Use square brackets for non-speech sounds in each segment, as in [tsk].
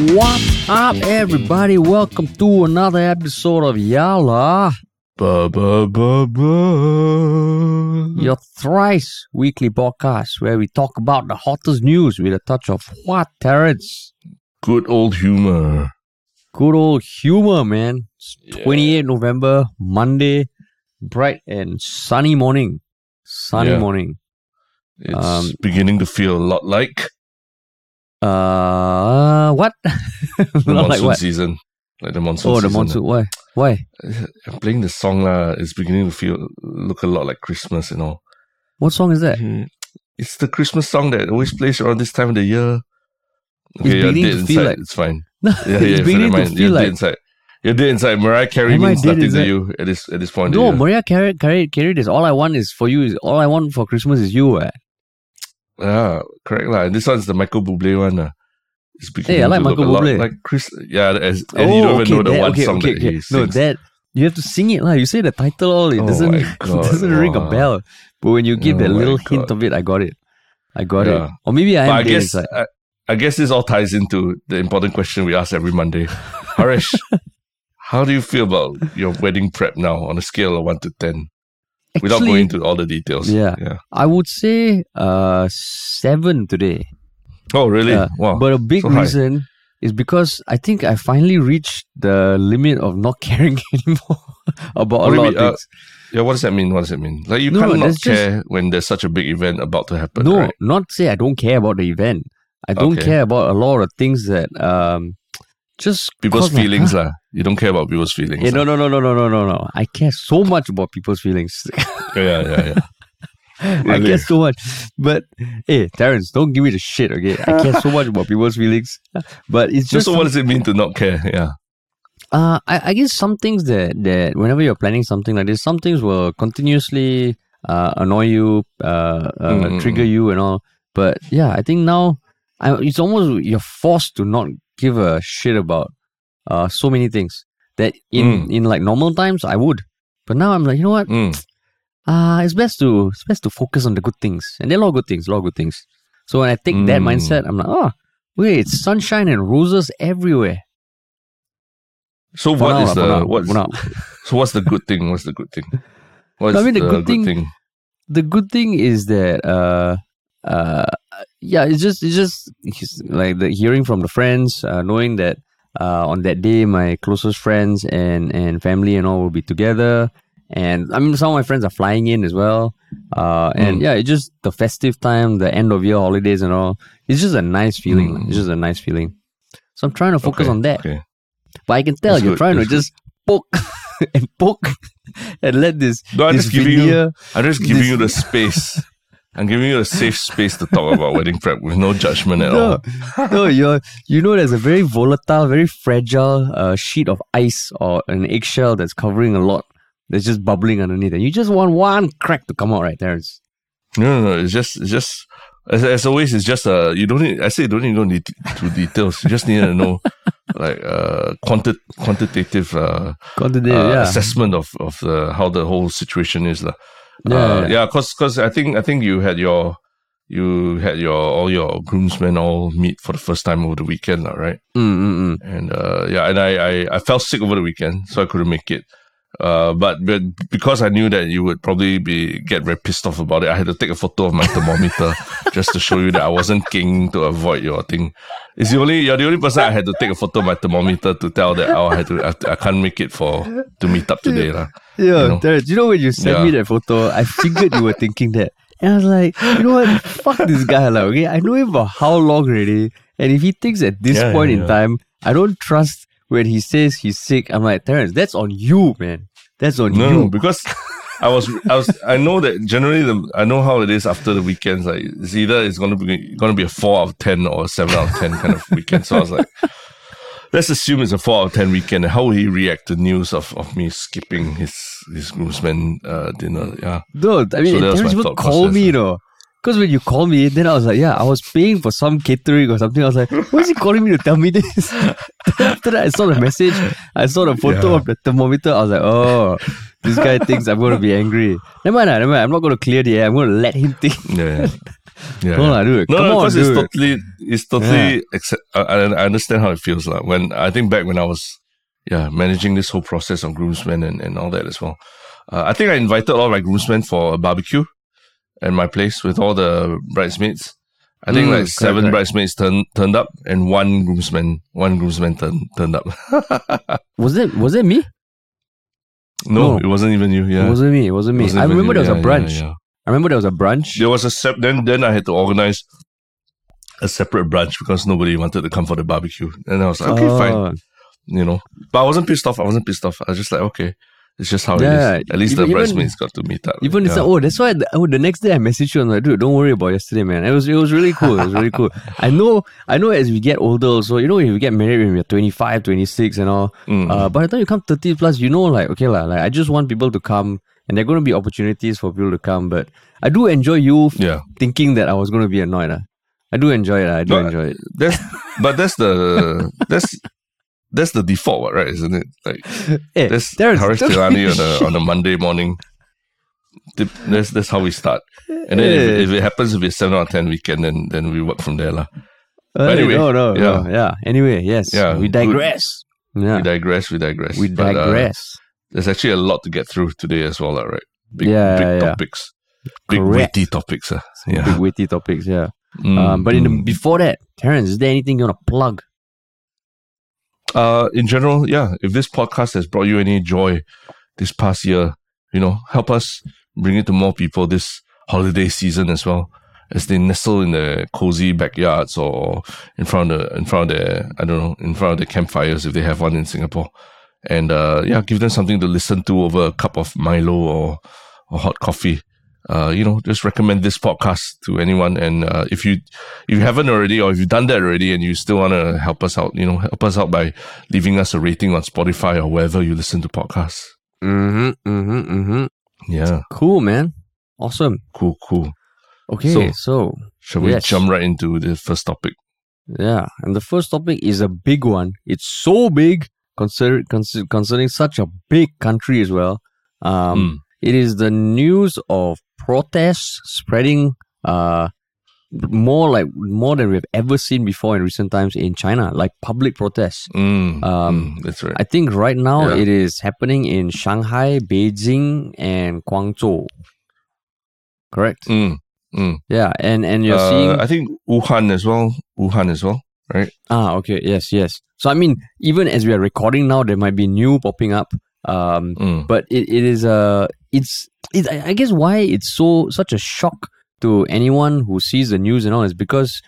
What's up, everybody? Welcome to another episode of Yala, Ba, ba, ba, ba. your thrice weekly podcast where we talk about the hottest news with a touch of what, Terence? Good old humor. Good old humor, man. It's Yeah. 28 November, Monday, bright and sunny morning. Sunny Yeah. morning. It's Um, beginning to feel a lot like Uh, what? [laughs] the monsoon like what? season. Like the monsoon Oh, the monsoon. Why? Why? I'm playing the song lah. It's beginning to feel look a lot like Christmas and all. What song is that? Mhm. It's the Christmas song that always plays around this time of the year. It's Okay, you're beginning to feel like- It's fine. [laughs] No, Yeah, it's yeah. beginning to feel You're dead inside. You're dead inside. Mariah Carey Am means nothing to inside? you at this at this point. no. in the year. Mariah Carey, Carey, Carey. This all I want is for you. Is all I want for Christmas is you. Eh? Yeah, correct lah. And this one's the Michael Bublé one. Uh. Beginning I like Michael Bublé. Like Chris, yeah, as, and you don't even know the Oh, that- one okay, song okay, that okay. he No, that you have to sing it lah. You say the title, it Oh doesn't [laughs] it God, doesn't ring a bell. But when you give Oh that my little hint of it, I got it. I got it. Or maybe I but am I guess. I, I guess this all ties into the important question we ask every Monday. [laughs] Haresh, how do you feel about your wedding prep now on a scale of one to ten? Without going into all the details. Yeah. Yeah. I would say uh seven today. Oh really? Yeah, wow. But a big so high. reason is because I think I finally reached the limit of not [laughs] caring anymore about What a lot of mean, uh, things. yeah, what does that mean? What does that mean? Like you No, can't not that's just- care when there's such a big event about to happen. no, right? not say I don't care about the event. I don't Okay. care about a lot of things that um just People's feelings, huh? You don't care about people's feelings. Yeah, no, no, no, no, no, no, no, no. I care so much about people's feelings. [laughs] Yeah, yeah, yeah. I Really? care so much. But hey, Terence, don't give me the shit, okay? I care so much about people's feelings. But it's Just so what does it mean to not care? Yeah. Uh, I, I guess some things that, that whenever you're planning something like this, some things will continuously uh, annoy you, uh, uh, mm, trigger you, and all. But yeah, I think now I, it's almost you're forced to not give a shit about uh, so many things that in, Mm. in like normal times I would. But now I'm like, you know what? Mm. Uh, it's best to it's best to focus on the good things, and there are a lot of good things, a lot of good things. So when I take that Mm. mindset, I'm like, oh, wait, it's sunshine and roses everywhere. So For what now is the now, what's [laughs] so what's the good thing? What's the good thing? What's [laughs] I mean, the the good good thing- thing? the good thing is that uh uh yeah it's just it's just it's like the hearing from the friends uh, knowing that uh on that day my closest friends and and family and all will be together and i mean some of my friends are flying in as well uh and Mm. yeah it's just the festive time the end of year holidays and all it's just a nice feeling Mm. it's just a nice feeling so i'm trying to focus Okay, on that Okay. but i can tell That's you're good, trying to that's just poke [laughs] and poke [laughs] and let this No, I'm this just giving you I'm just giving this- you the space. [laughs] I'm giving you a safe space to talk about wedding prep with no judgment at no, all. [laughs] no, you're you know there's a very volatile, very fragile uh, sheet of ice or an eggshell that's covering a lot. That's just bubbling underneath, and you just want one crack to come out, right, Terence? No, no, no. It's just, it's just, as, as always, it's just, uh, you don't need, I say you don't need to into to details. You just need to know, [laughs] like, uh, quanti- quantitative, uh, quantitative uh, yeah. assessment of, of the, how the whole situation is. lah. Yeah, uh, yeah. yeah, cause, cause I think, I think you had your, you had your, all your groomsmen all meet for the first time over the weekend, right? Mm, mm, mm. and uh, yeah, and I, I I fell sick over the weekend, so I couldn't make it. Uh, but but because I knew that you would probably be get very pissed off about it, I had to take a photo of my thermometer [laughs] just to show you that I wasn't king to avoid your thing. It's the only you're the only person I had to take a photo of my thermometer to tell that oh, I had to I, I can't make it for to meet up today lah. Yeah, You know? Terence, you know when you sent me that photo, I figured you were thinking that. And I was like, you know what? Fuck this guy, like, okay? I know him for how long already? And if he thinks at this Yeah, point yeah, in yeah. time, I don't trust when he says he's sick. I'm like, Terence, that's on you, man. That's on No, you. no, because I was I was I know that generally the I know how it is after the weekends. Like it's either it's gonna be gonna be a four out of ten or a seven out of ten kind of weekend. So I was like, let's assume it's a four out of ten weekend. How will he react to news of, of me skipping his his groomsmen uh, dinner? Yeah. No, I mean, So that was Terence my even thought called process, me, uh. Because when you call me, then I was like, yeah, I was paying for some catering or something. I was like, why is he calling me to tell me this? [laughs] After that, I saw the message. I saw the photo Yeah. of the thermometer. I was like, oh, this guy thinks I'm going to be angry. Never mind, never mind. I'm not going to clear the air. I'm going to let him think. Yeah. Yeah. No, [laughs] yeah. dude. No, Come no, on, because it's totally, it's totally. Accept, I, I I understand how it feels like when I think back when I was, yeah, managing this whole process of groomsmen and, and all that as well. Uh, I think I invited all my groomsmen for a barbecue at my place with all the bridesmaids. I think Mm, like seven correct. bridesmaids turned turned up and one groomsman one groomsman turned turned up. [laughs] Was it was it me? no, No. it wasn't even you. Yeah, It wasn't me. It wasn't me. Wasn't I remember you. there was a Yeah, yeah, brunch. yeah. I remember there was a brunch. There was a sep- then then I had to organize a separate brunch because nobody wanted to come for the barbecue. And I was like, okay, fine. Oh, You know. But I wasn't pissed off. I wasn't pissed off. I was just like, okay, it's just how Yeah, it is. At least even- the bridesmaids got to meet up. Even it's yeah. like, oh, that's why. The, oh, the next day I messaged you. And I'm like, dude, don't worry about yesterday, man. It was it was really cool. It was really cool. [laughs] I know, I know. As we get older, so you know, if you get married when we're 25, 26 and all. Mm. Uh, by the time you come 30 plus, you know, like okay, lah. Like I just want people to come, and there are going to be opportunities for people to come. But I do enjoy you yeah. thinking that I was going to be annoyed. ah. I do enjoy it. ah. I do No, enjoy it. That's but that's the [laughs] that's that's the default, right? Isn't it? Like Hey, [laughs] that's Haresh Tilani on a on a Monday morning. That's that's how we start. And then if, Hey. if it happens to be a seven out of ten weekend, then then we work from there. lah. Hey, anyway, no, no, yeah. no, yeah. Anyway, yes. Yeah, we digress. Yeah, We digress, we digress. we But, uh, digress. there's actually a lot to get through today as well, right? Big, Yeah, big yeah, yeah. topics. Big Correct. weighty topics. Uh. Yeah. big weighty topics. Yeah. Mm, Um, but in the, mm. before that, Terence, is there anything you want to plug? Uh, in general, yeah, if this podcast has brought you any joy this past year, you know, help us bring it to more people this holiday season as well. As they nestle in their cozy backyards or in front of the, in front of their, I don't know, in front of the campfires if they have one in Singapore. And uh, yeah, give them something to listen to over a cup of Milo or, or hot coffee. Uh, you know, just recommend this podcast to anyone. And uh, if you if you haven't already, or if you've done that already, and you still want to help us out, you know, help us out by leaving us a rating on Spotify or wherever you listen to podcasts. Mm-hmm, mm-hmm, mm-hmm. Yeah, Cool, man. Awesome. cool, cool. Okay, So- so, Shall we Yes. jump right into the first topic? yeah, and the first topic is a big one. It's so big, consider, consider, concerning such a big country as well. Um, Mm. It is the news of protests spreading uh, more like more than we've ever seen before in recent times in China, like public protests. Mm, Um, mm, that's right. I think right now Yeah. it is happening in Shanghai, Beijing, and Guangzhou. Correct. Mm, Yeah, and and you're uh, seeing I think Wuhan as well. Wuhan as well, right? ah okay yes yes. So I mean, even as we are recording now, there might be new popping up. Um, Mm, but it, it is uh it's it's I guess why it's so such a shock to anyone who sees the news and all is because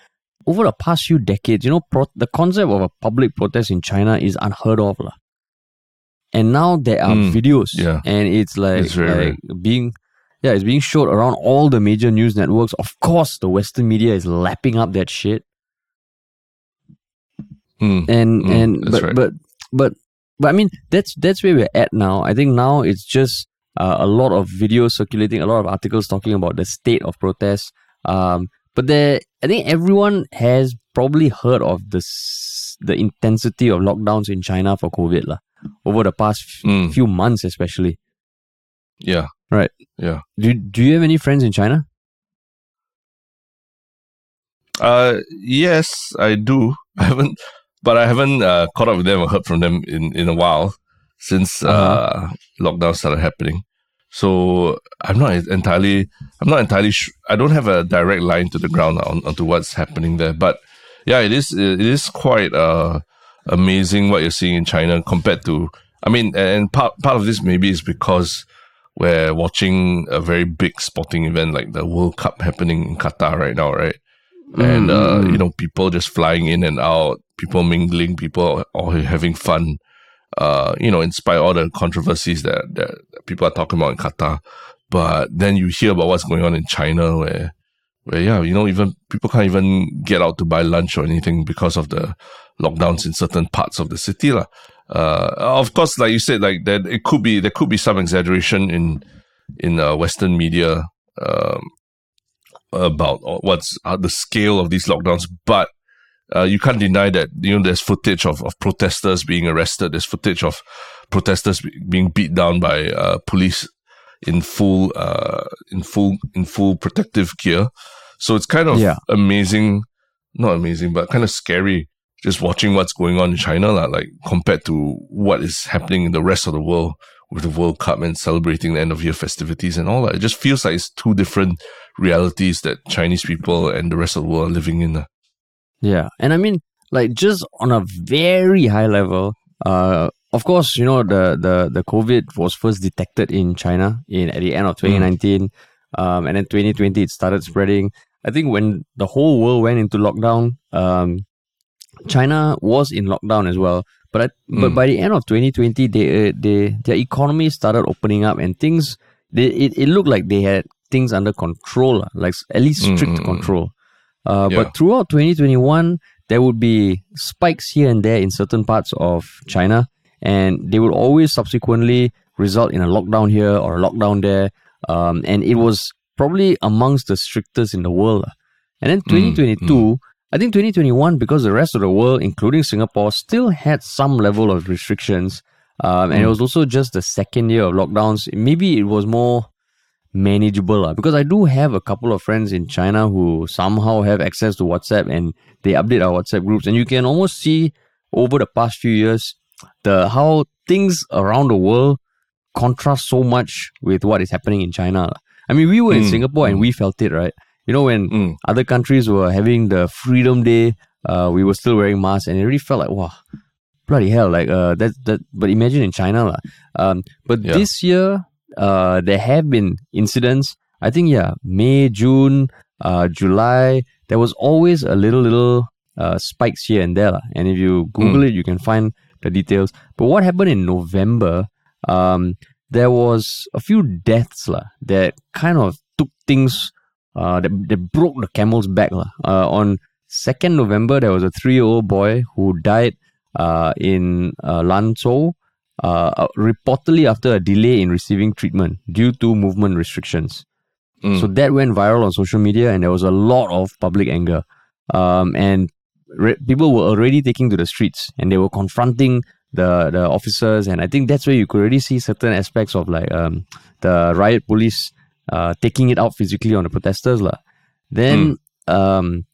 over the past few decades, you know, pro- the concept of a public protest in China is unheard of, lah. And now there are Mm, videos, yeah. and it's like, It's like being, yeah, it's being showed around all the major news networks. Of course, the Western media is lapping up that shit, mm, and Mm, and but, right. but but but I mean that's that's where we're at now. I think now it's just uh, a lot of videos circulating, a lot of articles talking about the state of protests. Um, but there, I think everyone has probably heard of this the intensity of lockdowns in China for COVID lah, over the past f- Mm. few months, especially. Yeah. Right. Yeah. Do Do you have any friends in China? Uh, yes, I do. [laughs] I haven't, but I haven't uh, caught up with them or heard from them in, in a while since uh Uh-huh. lockdown started happening. So I'm not entirely, I'm not entirely sure. I don't have a direct line to the ground on onto what's happening there. But yeah, it is it is quite uh amazing what you're seeing in China compared to. I mean, and part part of this maybe is because we're watching a very big sporting event like the World Cup happening in Qatar right now, right? and uh, Mm, you know people just flying in and out, people mingling, people all having fun. Uh, you know, in spite of all the controversies that, that people are talking about in Qatar, but then you hear about what's going on in China, where where yeah, you know, even people can't even get out to buy lunch or anything because of the lockdowns in certain parts of the city. Uh, of course, like you said, like that, it could be there could be some exaggeration in in uh, Western media. Um, about what's uh, the scale of these lockdowns, but uh, you can't deny that you know there's footage of, of protesters being arrested. There's footage of protesters being beat down by uh, police in full uh, in full in full protective gear. So it's kind of Yeah. amazing, not amazing, but kind of scary just watching what's going on in China, lah, like compared to what is happening in the rest of the world with the World Cup and celebrating the end of year festivities and all that. It just feels like it's two different realities that Chinese people and the rest of the world are living in. Yeah, and I mean, like just on a very high level, uh, of course, you know the the the COVID was first detected in China in at the end of 2019, um, and then 2020 it started spreading. I think when the whole world went into lockdown, um, China was in lockdown as well. But I, but Mm. by the end of 2020, they uh, they their economy started opening up and things. They it, it looked like they had things under control, like at least Mm, strict mm, mm. control. Uh, Yeah. But throughout 2021, there would be spikes here and there in certain parts of China, and they would always subsequently result in a lockdown here or a lockdown there. Um, and it was probably amongst the strictest in the world. And then 2022, I think 2021, because the rest of the world, including Singapore, still had some level of restrictions. Um, and it was also just the second year of lockdowns. Maybe it was more manageable lah. because I do have a couple of friends in China who somehow have access to WhatsApp and they update our WhatsApp groups, and you can almost see over the past few years the how things around the world contrast so much with what is happening in China. I mean, we were in Mm, Singapore and we felt it, right? You know, when Mm. other countries were having the Freedom Day, uh, we were still wearing masks, and it really felt like wow, bloody hell! Like uh, that that. But imagine in China. Um, but Yeah. this year, uh, there have been incidents. I think yeah, May, June, uh, July. There was always a little little uh, spikes here and there, and if you Google it, you can find the details. But what happened in November? Um, there was a few deaths lah, that kind of took things uh, that, that broke the camel's back. lah. Uh, on 2nd November, there was a three year old boy who died uh, in uh, Lanzhou, uh, uh, reportedly after a delay in receiving treatment due to movement restrictions. Mm. So that went viral on social media, and there was a lot of public anger. Um, and re- people were already taking to the streets, and they were confronting the the officers. And I think that's where you could already see certain aspects of like um, the riot police uh, taking it out physically on the protesters, lah. Then um,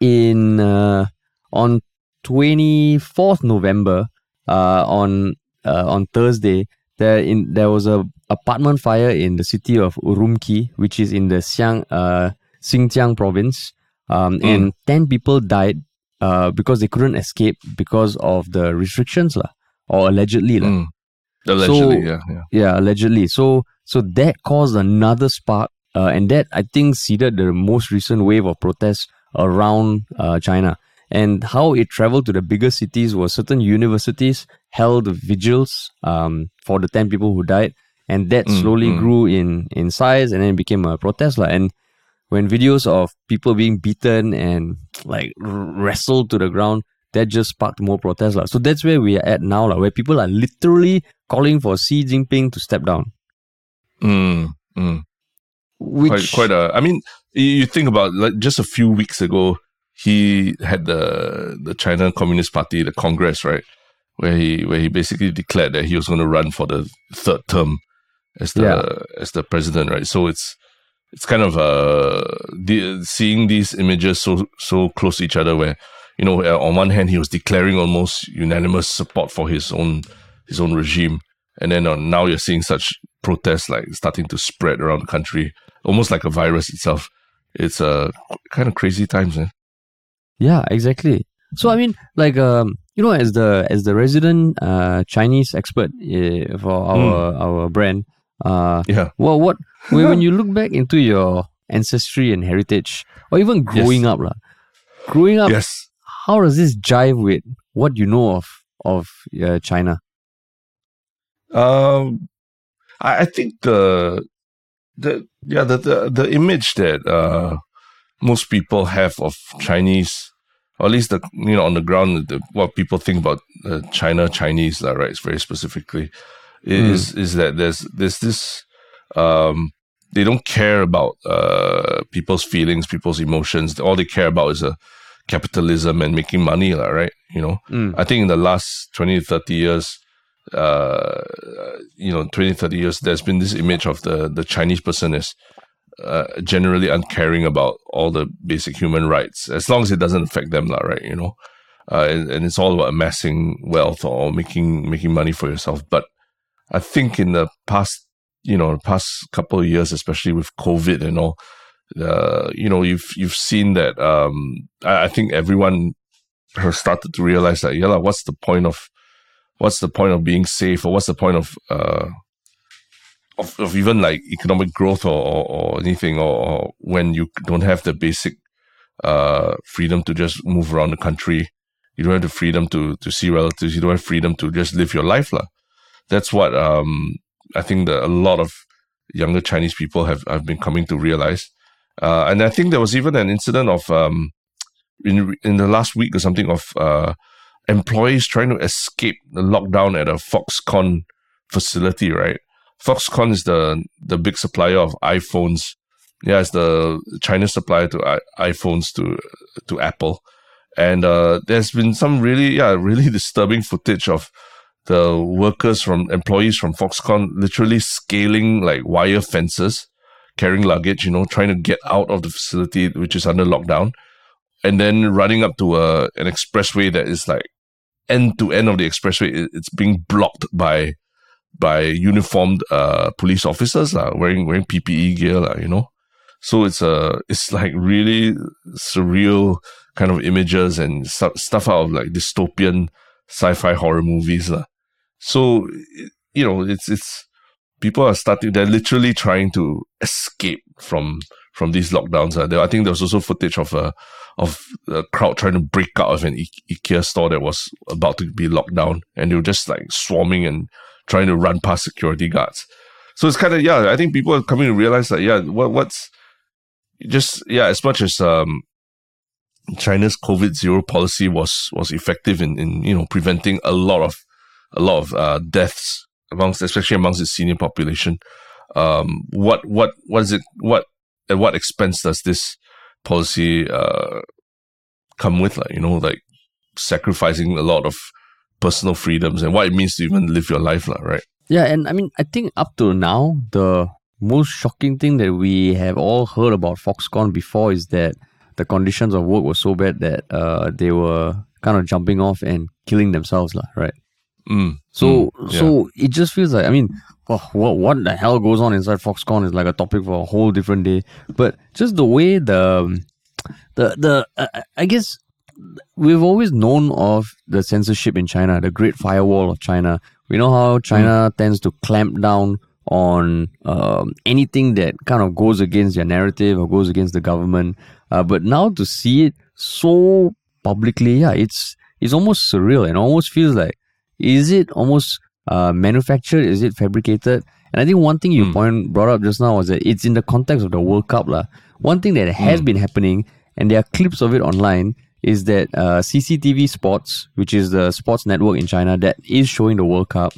in uh, on 24th November uh, on uh, on Thursday there in there was a apartment fire in the city of Urumqi which is in the Xiang uh, Xinjiang province um, and 10 people died uh, because they couldn't escape because of the restrictions lah, or allegedly lah. Mm. Allegedly, So- yeah, yeah. Yeah, allegedly. So so that caused another spark, uh, and that I think seeded the most recent wave of protests around uh, China. And how it traveled to the bigger cities was certain universities held vigils um, for the ten people who died, and that Mm, slowly mm. grew in in size, and then it became a protest. lah. And when videos of people being beaten and [tsk] like wrestled to the ground, that just sparked more protests. lah. So that's where we are at now, lah, where people are literally calling for Xi Jinping to step down. Mm, mm. Which quite quite a I mean you you think about like just a few weeks ago he had the the China Communist Party the Congress right where he where he basically declared that he was going to run for the third term as the Yeah. as the president right so it's it's kind of uh the, seeing these images so so close to each other where you know on one hand he was declaring almost unanimous support for his own his own regime and then now you're seeing such protests like starting to spread around the country almost like a virus itself it's uh, kind of crazy times man. Yeah, exactly. So I mean, like um, you know, as the as the resident uh Chinese expert uh, for our our brand, uh, yeah well, what [laughs] when, when you look back into your ancestry and heritage, or even growing up, lah, growing up, yes how does this jive with what you know of of uh, China? Um, I, I think the the yeah the, the the image that uh most people have of Chinese, or at least the you know on the ground, the, what people think about uh, China Chinese, uh, right? Very specifically, is is that there's there's this um they don't care about uh, people's feelings, people's emotions. All they care about is a uh, capitalism and making money, right? You know, Mm. I think in the last 20 to 30 years, uh, you know, 20, 30 years, there's been this image of the, the Chinese person as uh, generally uncaring about all the basic human rights, as long as it doesn't affect them, lah, right? You know, uh, and, and it's all about amassing wealth or making making money for yourself. But I think in the past, you know, past couple of years, especially with COVID and all, uh, you know, you've you've seen that. Um, I, I think everyone has started to realize that, yeah, what's the point of what's the point of being safe, or what's the point of uh, of, of even like economic growth or, or, or anything, or, or, when you don't have the basic uh, freedom to just move around the country. You don't have the freedom to to see relatives. You don't have freedom to just live your life, lah. That's what um, I think that a lot of younger Chinese people have, have been coming to realize. Uh, and I think there was even an incident of um, in in the last week or something of uh, employees trying to escape the lockdown at a Foxconn facility, right? Foxconn is the the big supplier of iPhones. Yeah, it's the China supplier to I- iPhones to to Apple, and uh, there's been some really yeah really [laughs] disturbing footage of the workers from employees from Foxconn literally scaling like wire fences, carrying luggage, you know, trying to get out of the facility which is under lockdown, and then running up to a an expressway that is like end to end of the expressway. It's being blocked by by uniformed uh, police officers uh, wearing wearing PPE gear, uh, you know. So it's a it's like really surreal kind of images and stu- stuff out of like dystopian sci-fi horror movies. Uh. So you know, it's it's people are starting they're literally trying to escape from from these lockdowns. Uh. There, I think there was also footage of a of a crowd trying to break out of an I- IKEA store that was about to be locked down, and they were just like swarming and trying to run past security guards. So it's kind of yeah. I think people are coming to realize that yeah, what what's just yeah. As much as um, China's COVID zero policy was was effective in in you know preventing a lot of a lot of uh, deaths amongst especially amongst the senior population. Um, what what what is it? What at what expense does this policy uh, come with? Like you know, like sacrificing a lot of personal freedoms and what it means to even live your life, like, right? Yeah, and I mean, I think up to now, the most shocking thing that we have all heard about Foxconn before is that the conditions of work were so bad that uh, they were kind of jumping off and killing themselves, lah, right? Mm, So, mm, yeah. so it just feels like I mean, oh, what what the hell goes on inside Foxconn is like a topic for a whole different day. But just the way the the the uh, I guess we've always known of the censorship in China, the Great Firewall of China. We know how China tends to clamp down on um, anything that kind of goes against their narrative or goes against the government. Uh, but now to see it so publicly, yeah, it's it's almost surreal and almost feels like is it almost uh, manufactured? Is it fabricated? And I think one thing you point brought up just now was that it's in the context of the World Cup. lah. One thing that has been happening, and there are clips of it online, is that uh, CCTV Sports, which is the sports network in China that is showing the World Cup,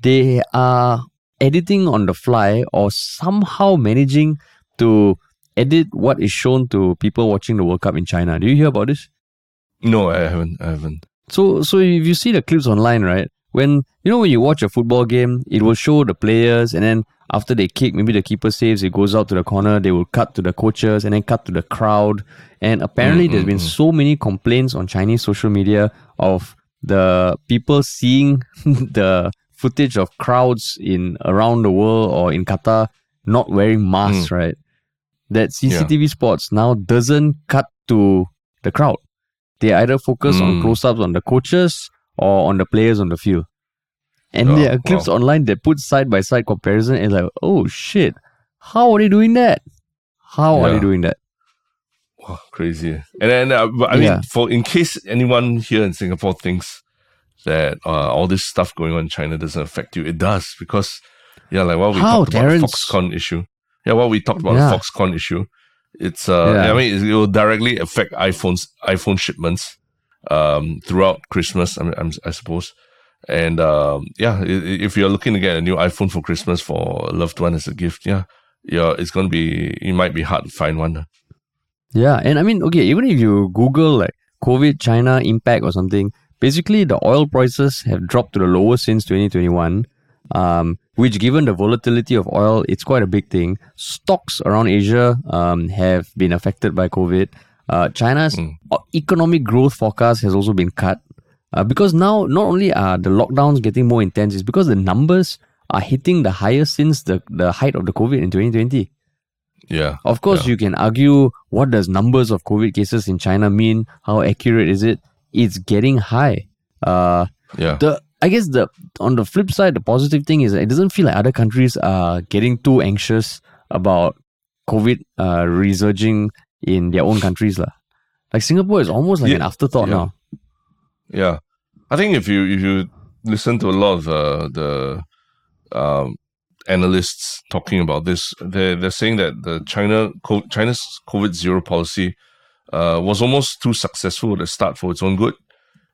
they are editing on the fly or somehow managing to edit what is shown to people watching the World Cup in China. Do you hear about this? No, I haven't. I haven't. So so if you see the clips online, right? When you know when you watch a football game, it will show the players and then after they kick, maybe the keeper saves, it goes out to the corner, they will cut to the coaches and then cut to the crowd. And apparently mm, there's mm, been mm. so many complaints on Chinese social media of the people seeing [laughs] the footage of crowds in around the world or in Qatar not wearing masks, right? That CCTV Sports now doesn't cut to the crowd. They either focus on Mm. close ups on the coaches or on the players on the field. And Oh, there are clips wow. online that put side by side comparison and like, oh shit, how are they doing that? How are they doing that? Wow, crazy. And then, uh, I mean, Yeah. for in case anyone here in Singapore thinks that uh, all this stuff going on in China doesn't affect you, it does because, yeah, like what we How, talked about the Foxconn issue. Yeah, what we talked about Yeah. the Foxconn issue. It's uh, Yeah. I mean, it will directly affect iPhones, iPhone shipments, um, throughout Christmas. I mean, I'm, I suppose. And um, yeah, if you're looking to get a new iPhone for Christmas for a loved one as a gift, yeah, yeah, it's gonna be it might be hard to find one. Yeah, and I mean, okay, even if you Google like COVID China impact or something, basically the oil prices have dropped to the lowest since 2021. Um, which, given the volatility of oil, it's quite a big thing. Stocks around Asia um, have been affected by COVID. Uh, China's Mm. economic growth forecast has also been cut uh, because now not only are the lockdowns getting more intense, it's because the numbers are hitting the highest since the, the height of the COVID in 2020. Yeah, Of course, Yeah. you can argue what does numbers of COVID cases in China mean? How accurate is it? It's getting high. Uh, yeah, the I guess the on the flip side, the positive thing is that it doesn't feel like other countries are getting too anxious about COVID uh, resurging in their own countries. lah. Like Singapore is almost like Yeah, an afterthought yeah. now. Yeah. I think if you if you listen to a lot of uh, the um, analysts talking about this, they they're saying that the China China's COVID zero policy uh, was almost too successful at the start for its own good.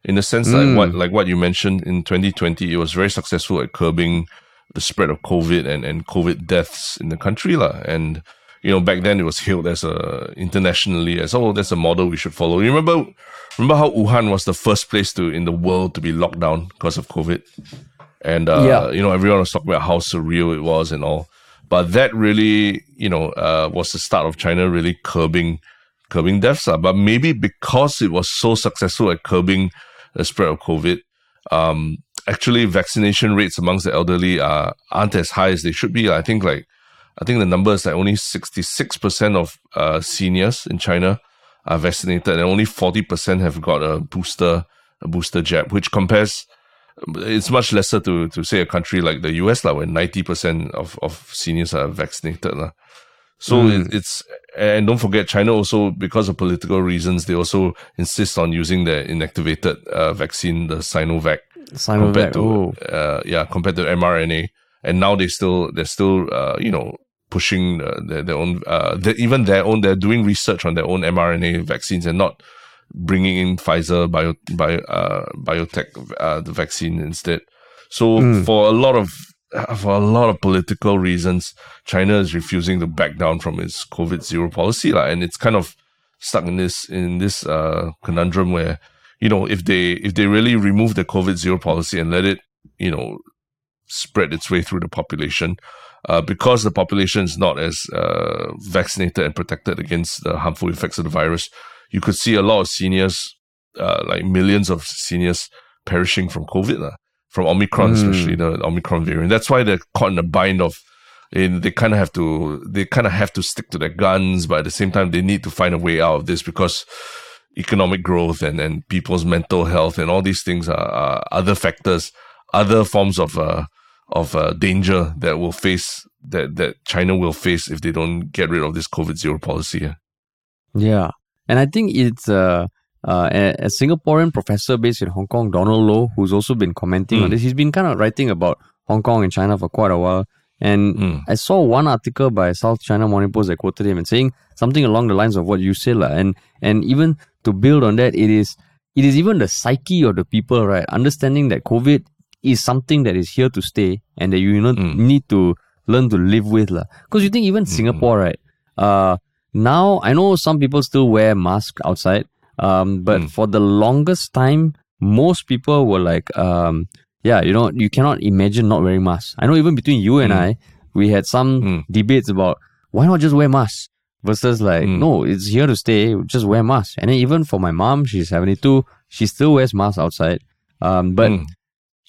In the sense like Mm. what like what you mentioned in 2020, it was very successful at curbing the spread of COVID and, and COVID deaths in the country. lah. And you know, back then it was hailed as a internationally as oh that's a model we should follow. You remember remember how Wuhan was the first place to in the world to be locked down because of COVID? And uh, Yeah. you know, everyone was talking about how surreal it was and all. But that really, you know, uh, was the start of China really curbing curbing deaths. lah. But maybe because it was so successful at curbing the spread of COVID, um, actually vaccination rates amongst the elderly are aren't as high as they should be. I think like I think the number is like only sixty six percent of uh, seniors in China are vaccinated, and only forty percent have got a booster a booster jab, which compares. It's much lesser to to say a country like the US, like, where ninety percent of, of seniors are vaccinated. lah. So Mm. it, it's and don't forget China also because of political reasons they also insist on using the inactivated uh, vaccine, the Sinovac, Sinovac. compared to Oh, uh, yeah compared to mRNA, and now they still they're still uh, you know pushing uh, their, their own uh, they even their own they're doing research on their own mRNA vaccines and not bringing in Pfizer bio, bio uh, biotech uh, the vaccine instead. So Mm. for a lot of uh, for a lot of political reasons, China is refusing to back down from its COVID zero policy, lah, and it's kind of stuck in this in this uh, conundrum where you know if they if they really remove the COVID zero policy and let it you know spread its way through the population, uh, because the population is not as uh, vaccinated and protected against the harmful effects of the virus, you could see a lot of seniors, uh, like millions of seniors, perishing from COVID, from Omicron, Mm. especially the Omicron variant. That's why they're caught in a bind of. And they kind of have to they kind of have to stick to their guns, but at the same time they need to find a way out of this because economic growth and, and people's mental health and all these things are, are other factors, other forms of uh, of uh, danger that will face that that China will face if they don't get rid of this COVID zero policy. yeah. And I think it's uh, uh, a, a Singaporean professor based in Hong Kong, Donald Low, who's also been commenting on Mm. this. He's been kind of writing about Hong Kong and China for quite a while. And Mm. I saw one article by South China Morning Post that quoted him and saying something along the lines of what you said, lah. And and even to build on that, it is it is even the psyche of the people, right? Understanding that COVID is something that is here to stay and that you know Mm. need to learn to live with. Because you think even Singapore, right? Uh, now I know some people still wear masks outside, um, but Mm. for the longest time, most people were like, um, yeah, you know, you cannot imagine not wearing masks. I know even between you and Mm. I, we had some Mm. debates about why not just wear masks versus like, Mm. no, it's here to stay, just wear masks. And then even for my mom, she's 72, she still wears masks outside. Um, but Mm.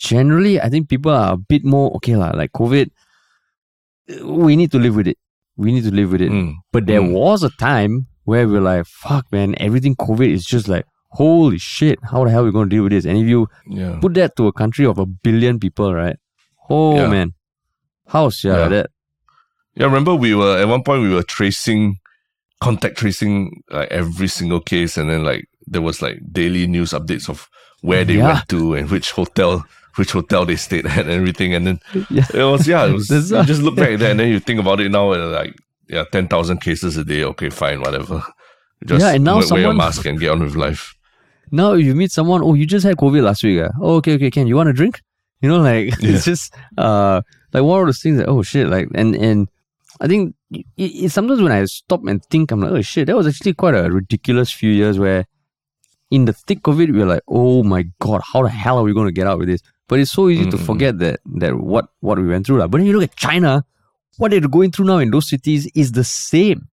Generally, I think people are a bit more, okay, lah, like COVID, we need to live with it. We need to live with it. Mm. But there Mm. was a time where we're like, fuck, man, everything COVID is just like, holy shit, how the hell are we going to deal with this? And if you Yeah. put that to a country of a billion people, right? Oh, Yeah. man. How's yeah, Yeah. that? Yeah, remember we were at one point we were tracing contact tracing like every single case and then like there was like daily news updates of where they Yeah. went to and which hotel which hotel they stayed at and everything and then [laughs] Yeah. it was yeah it was you just look back [laughs] at that and then you think about it now and like yeah ten thousand cases a day okay fine whatever [laughs] just Yeah, and now wear, wear your someone- mask and get on with life Now, you meet someone, oh, you just had COVID last week. Ah. Oh, okay, okay, Ken, you want a drink? You know, like, Yeah. it's just uh, like one of those things that, oh, shit. Like, and, and I think it, it, sometimes when I stop and think, I'm like, oh shit, that was actually quite a ridiculous few years where in the thick of it, we're like, oh my god, how the hell are we going to get out with this? But it's so easy mm-hmm. to forget that that what what we went through. Like. But when you look at China, what they're going through now in those cities is the same.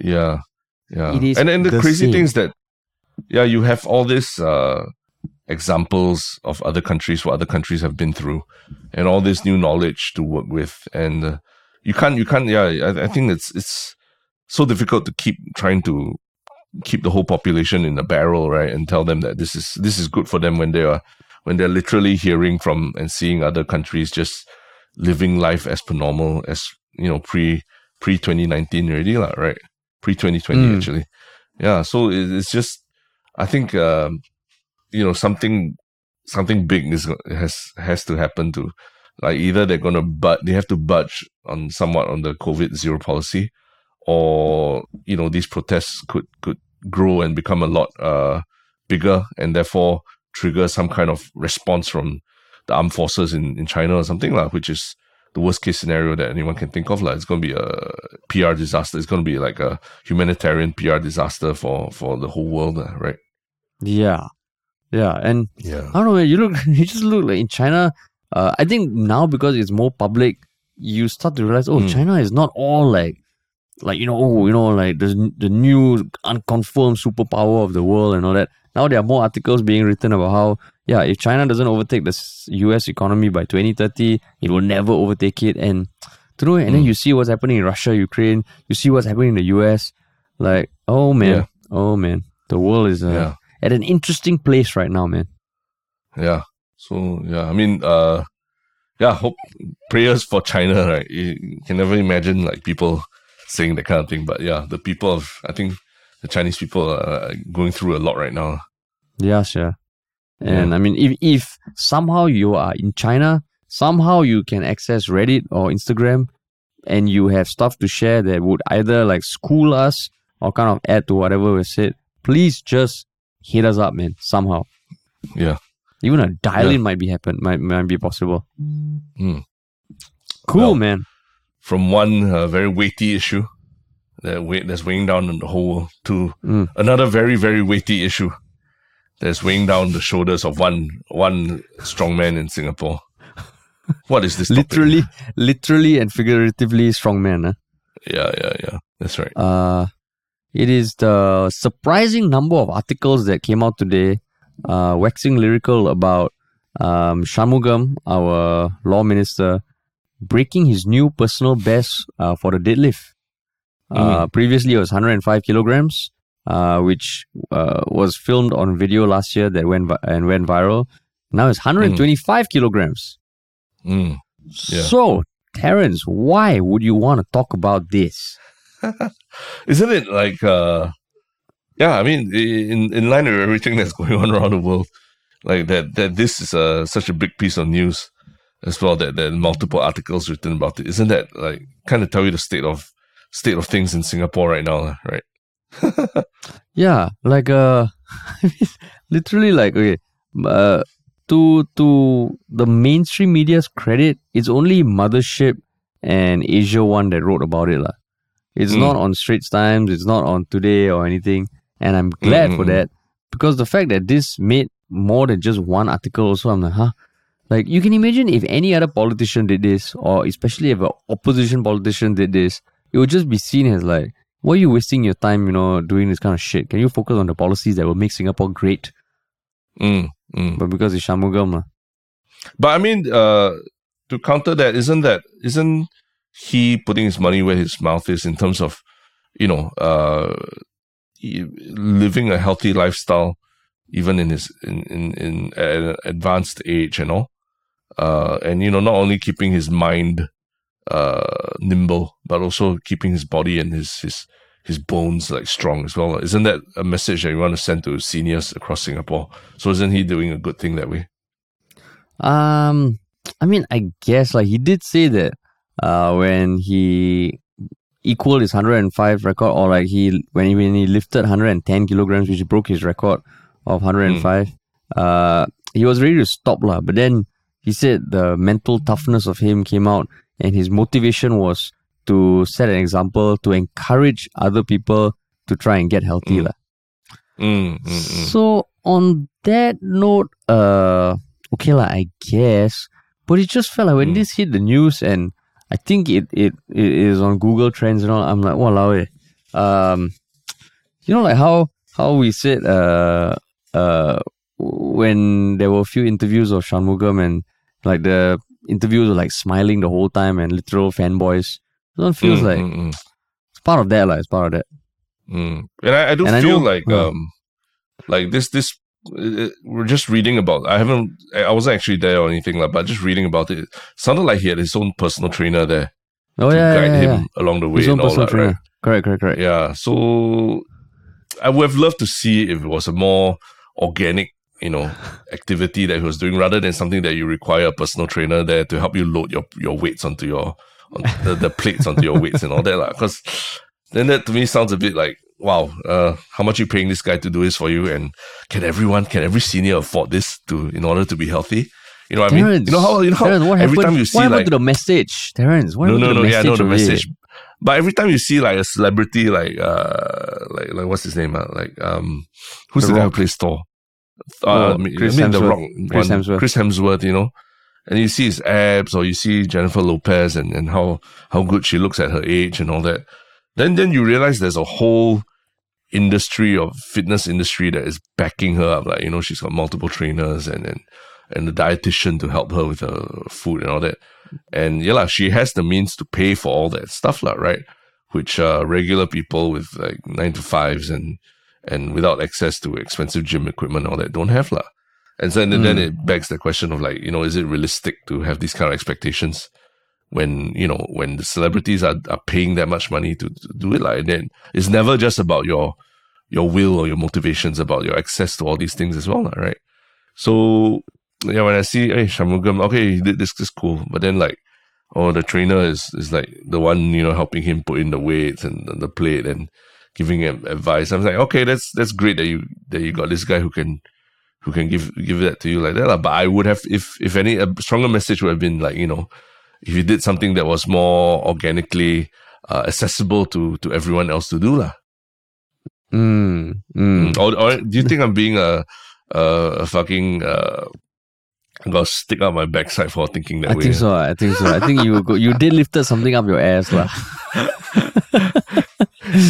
Yeah, yeah. It is and then the, the crazy same. thing that, yeah, you have all these uh, examples of other countries, what other countries have been through, and all this new knowledge to work with, and uh, you can't, you can't. Yeah, I, I think it's it's so difficult to keep trying to keep the whole population in a barrel, right? And tell them that this is this is good for them when they are when they're literally hearing from and seeing other countries just living life as per normal as you know pre pre 2019 already lah, right? Pre 2020 mm. actually. Yeah, so it's just I think um, you know something something big is has has to happen to like either they're gonna but they have to budge on somewhat on the COVID zero policy, or you know these protests could could grow and become a lot uh, bigger and therefore trigger some kind of response from the armed forces in, in China or something, like, which is the worst case scenario that anyone can think of. Like, it's going to be a PR disaster. It's going to be like a humanitarian PR disaster for, for the whole world, right? Yeah. Yeah. And yeah. I don't know, you look, [laughs] you just look like in China, uh, I think now because it's more public, you start to realize, oh, mm. China is not all like like you know, oh, you know, like the the new unconfirmed superpower of the world and all that. Now there are more articles being written about how yeah, if China doesn't overtake the U.S. economy by 2030, it will never overtake it. And to know, and mm. then you see what's happening in Russia, Ukraine. You see what's happening in the U.S. Like, oh man, yeah. oh man, the world is uh, yeah. at an interesting place right now, man. Yeah. So yeah, I mean, uh, yeah, hope prayers for China, right? You can never imagine like people saying that kind of thing. But yeah, the people of I think the Chinese people are going through a lot right now. Yeah, sure. And yeah. I mean, if if somehow you are in China, somehow you can access Reddit or Instagram, and you have stuff to share that would either like school us or kind of add to whatever we said. Please just hit us up, man. Somehow. Yeah. Even a dial-in yeah. might be happen. Might might be possible. Mm. Cool, well, man from one uh, very weighty issue that weight that's weighing down on the whole world to mm. another very very weighty issue that's weighing down the shoulders of one one strong man in Singapore. [laughs] What is this? literally, literally and figuratively strong man. Huh? Yeah, yeah, yeah. That's right. Uh, it is the surprising number of articles that came out today, uh, waxing lyrical about um, Shanmugam, our law minister, breaking his new personal best uh, for the deadlift. Uh, mm. Previously, it was 105 kilograms, uh, which uh, was filmed on video last year that went vi- and went viral. Now it's 125 mm. kilograms. Mm. Yeah. So, Terence, why would you want to talk about this? [laughs] Isn't it like, uh, yeah, I mean, in, in line with everything that's [laughs] going on around the world, like that, that this is a, such a big piece of news as well that there are multiple articles written about it. Isn't that like kind of tell you the state of state of things in Singapore right now, right? [laughs] yeah, like uh, [laughs] literally like okay, uh, to to the mainstream media's credit, it's only Mothership and Asia One that wrote about it, lah. It's mm. not on Straits Times, it's not on Today or anything, and I'm glad mm-hmm. for that because the fact that this made more than just one article, also I'm like, huh, like you can imagine if any other politician did this, or especially if an opposition politician did this, it would just be seen as like, why are you wasting your time, you know, doing this kind of shit? Can you focus on the policies that will make Singapore great? Mm, mm. But because it's Shanmugam. But I mean, uh, to counter that, isn't that isn't he putting his money where his mouth is in terms of, you know, uh, living a healthy lifestyle, even in his in in, in an advanced age and all uh, and you know not only keeping his mind uh, nimble but also keeping his body and his his his bones like strong as well. Isn't that a message that you want to send to seniors across Singapore? So isn't he doing a good thing that way? Um, I mean, I guess like he did say that uh, when he equaled his 105 record, or like he when he when he lifted 110 kilograms, which broke his record of 105, mm. uh, he was ready to stop lah. But then he said the mental toughness of him came out and his motivation was to set an example to encourage other people to try and get healthy. Mm. Mm, mm, mm. So on that note, uh, okay lah, I guess. But it just felt like when Mm. this hit the news, and I think it it, it is on Google Trends and all. I'm like, wow, um, you know, like how how we said, uh, uh, when there were a few interviews of Shanmugam and like the interviews were like smiling the whole time and literal fanboys. It feels Mm, like mm, mm, it's part of that, like it's part of that. mm. And I, I do And I feel know- like uh. um like this this uh, we're just reading about I haven't I wasn't actually there or anything like but just reading about it sounded like he had his own personal trainer there Oh to yeah, guide yeah, him yeah. along the way His own and all that, trainer. right? Correct, correct, correct. Yeah. So I would have loved to see if it was a more organic, you know, activity that he was doing rather than something that you require a personal trainer there to help you load your, your weights onto your on [laughs] the, the plates onto your weights and all that. Because then that to me sounds a bit like, wow, uh, how much you paying this guy to do this for you? And can everyone, can every senior afford this to in order to be healthy? You know what I mean? You know how you know how Terence, what every happened, time you see what happened like to the message, Terence? What no, no, no. Yeah, no, the message. But every time you see like a celebrity, like uh, like like what's his name? Uh, like um, who's The the, guy who plays Thor? Oh, Chris I mean the Hemsworth. Chris Hemsworth. Chris Hemsworth. You know, and you see his abs, or you see Jennifer Lopez, and and how how good she looks at her age and all that. Then then you realize there's a whole industry of fitness industry that is backing her up. Like you know, she's got multiple trainers and and and the dietitian to help her with her food and all that. And yeah, lah, she has the means to pay for all that stuff, lah, right? Which uh, regular people with like nine to fives and and without access to expensive gym equipment and all that don't have, lah. And so then, then hmm. it begs the question of like, you know, is it realistic to have these kind of expectations when you know when the celebrities are, are paying that much money to, to do it? Like, and then it's never just about your your will or your motivations, about your access to all these things as well, lah, right? So yeah, when I see hey Shanmugam, okay, he this, this cool, but then like, oh, the trainer is is like the one you know helping him put in the weights and the plate and giving him advice. I'm like, okay, that's that's great that you that you got this guy who can who can give give that to you like that. lah. But I would have if if any a stronger message would have been like you know if you did something that was more organically uh, accessible to to everyone else to do lah. Mm, mm. Or, or do you think I'm being a a, a fucking uh, I'm gonna stick out my backside for thinking that I way? I think so. I think so. I think you go, you did lifted something up your ass, lah. [laughs]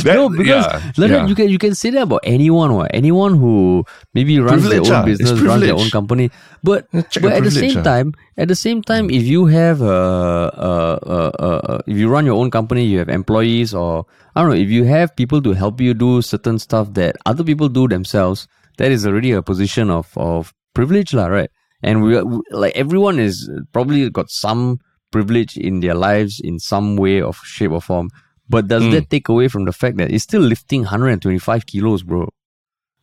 That- no, because yeah, that, yeah. you can you can say that about anyone, or anyone who maybe runs Privilege, their ah. own It's business, runs their own company. But Check but at the same ah. time, at the same time, if you have a, uh, uh, uh, uh, if you run your own company, you have employees, or I don't know, if you have people to help you do certain stuff that other people do themselves, that is already a position of of privilege, lah, right? And we, we like everyone is probably got some privilege in their lives in some way of shape or form. But does Mm. that take away from the fact that it's still lifting 125 kilos, bro?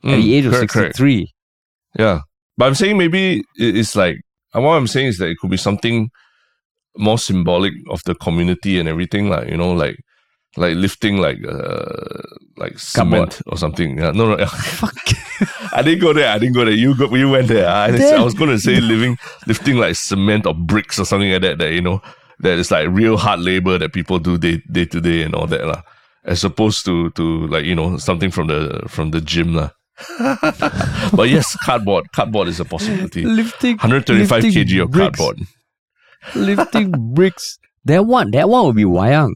At the Mm, age of correct, correct. 63. Yeah. But I'm saying maybe it's like, and what I'm saying is that it could be something more symbolic of the community and everything, like, you know, like, like lifting like, uh, like cement or something. Yeah, no, no. [laughs] Fuck. I didn't go there. I didn't go there. You go, you went there. I, I was going to say living, lifting like cement or bricks or something like that, that, you know, that is like real hard labor that people do day, day to day and all that, lah. As opposed to, to like, you know, something from the, from the gym, lah. [laughs] but yes, cardboard. Cardboard is a possibility. lifting 125 lifting kg of bricks. cardboard. lifting [laughs] bricks. That one, that one would be wayang.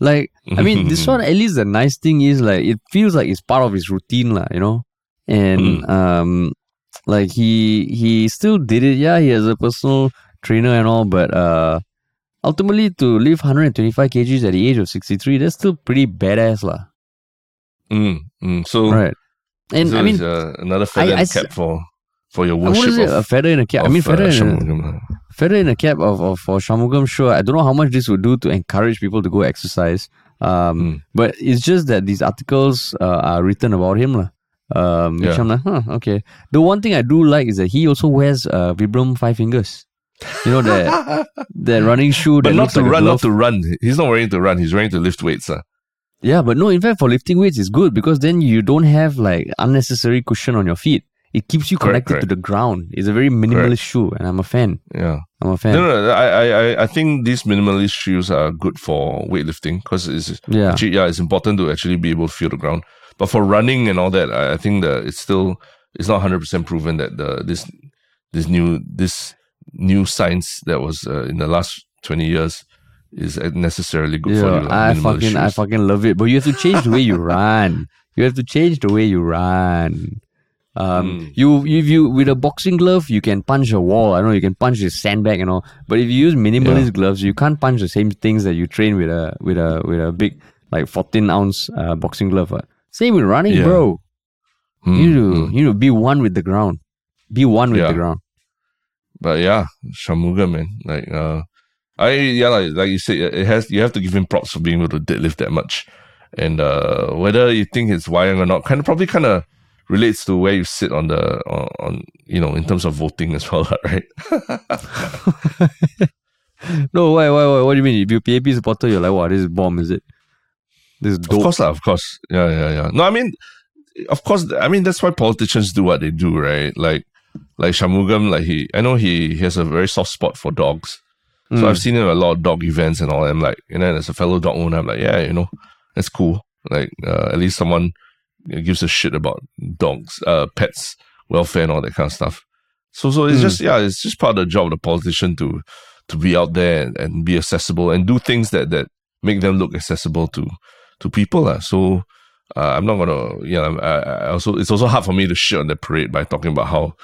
Like, I mean, this one at least the nice thing is like it feels like it's part of his routine, lah. You know, and um, like he he still did it. Yeah, he has a personal trainer and all, but uh, ultimately to lift 125 kgs at the age of 63, that's still pretty badass, lah. Mm, mm. So, Right. And so I mean, uh, another feather I- in I the cap for for your I wouldn't worship say a feather in a cap. I of, mean, feather uh, in a, feather in a cap of, of for Shanmugam, sure. I don't know how much this would do to encourage people to go exercise. Um, Mm. But it's just that these articles uh, are written about him. lah. Um, which Yeah. I'm like, huh, okay. The one thing I do like is that he also wears uh, Vibram Five Fingers. You know, that [laughs] that running shoe But that not to like run, not to run. He's not wearing to run. He's wearing to lift weights. Uh. Yeah, but no, in fact, for lifting weights, it's good because then you don't have like unnecessary cushion on your feet. It keeps you Correct, connected to the ground. It's a very minimalist shoe, and I'm a fan. Yeah. I'm a fan. No, no, no, I, I, I- I think these minimalist shoes are good for weightlifting because it's Yeah. actually, yeah, it's important to actually be able to feel the ground. But for running and all that, I, I think that it's still it's not hundred percent proven that the this this new this new science that was uh, in the last twenty years is uh, necessarily good for you. like I fucking, I fucking love it. But you have to change the way you run. [laughs] You have to change the way you run. Um, Mm. you if you with a boxing glove, you can punch a wall. I know you can punch a sandbag and all. But if you use minimalist gloves, you can't punch the same things that you train with a with a with a big like fourteen ounce uh, boxing glove. what. Same with running, Yeah. bro. Mm, You need to mm. you need to be one with the ground. Be one with Yeah. the ground. But yeah, Shamuga man, like uh, I yeah, like like you said, it has you have to give him props for being able to deadlift that much, and uh, whether you think it's Wayang or not, kind of probably kind of relates to where you sit on the on, on you know in terms of voting as [laughs] well, right? [laughs] No, why, why, why? What do you mean? If you're PAP supporter, you're like, what? This is bomb, is it? This is dope. Of course, lah, of course, yeah, yeah, yeah. No, I mean, of course, I mean that's why politicians do what they do, right? Like like Shanmugam, like he, I know he, he has a very soft spot for dogs. So Mm. I've seen him at a lot of dog events and all. I'm like, and then as a fellow dog owner, I'm like, yeah, you know, that's cool. Like, uh, at least someone gives a shit about dogs, uh, pets, welfare, and all that kind of stuff. So, so it's Mm. just, yeah, it's just part of the job of the politician to, to be out there and, and be accessible and do things that, that make them look accessible to, to people. lah. So, uh, I'm not gonna, you know, I, I also, it's also hard for me to shit on the parade by talking about how,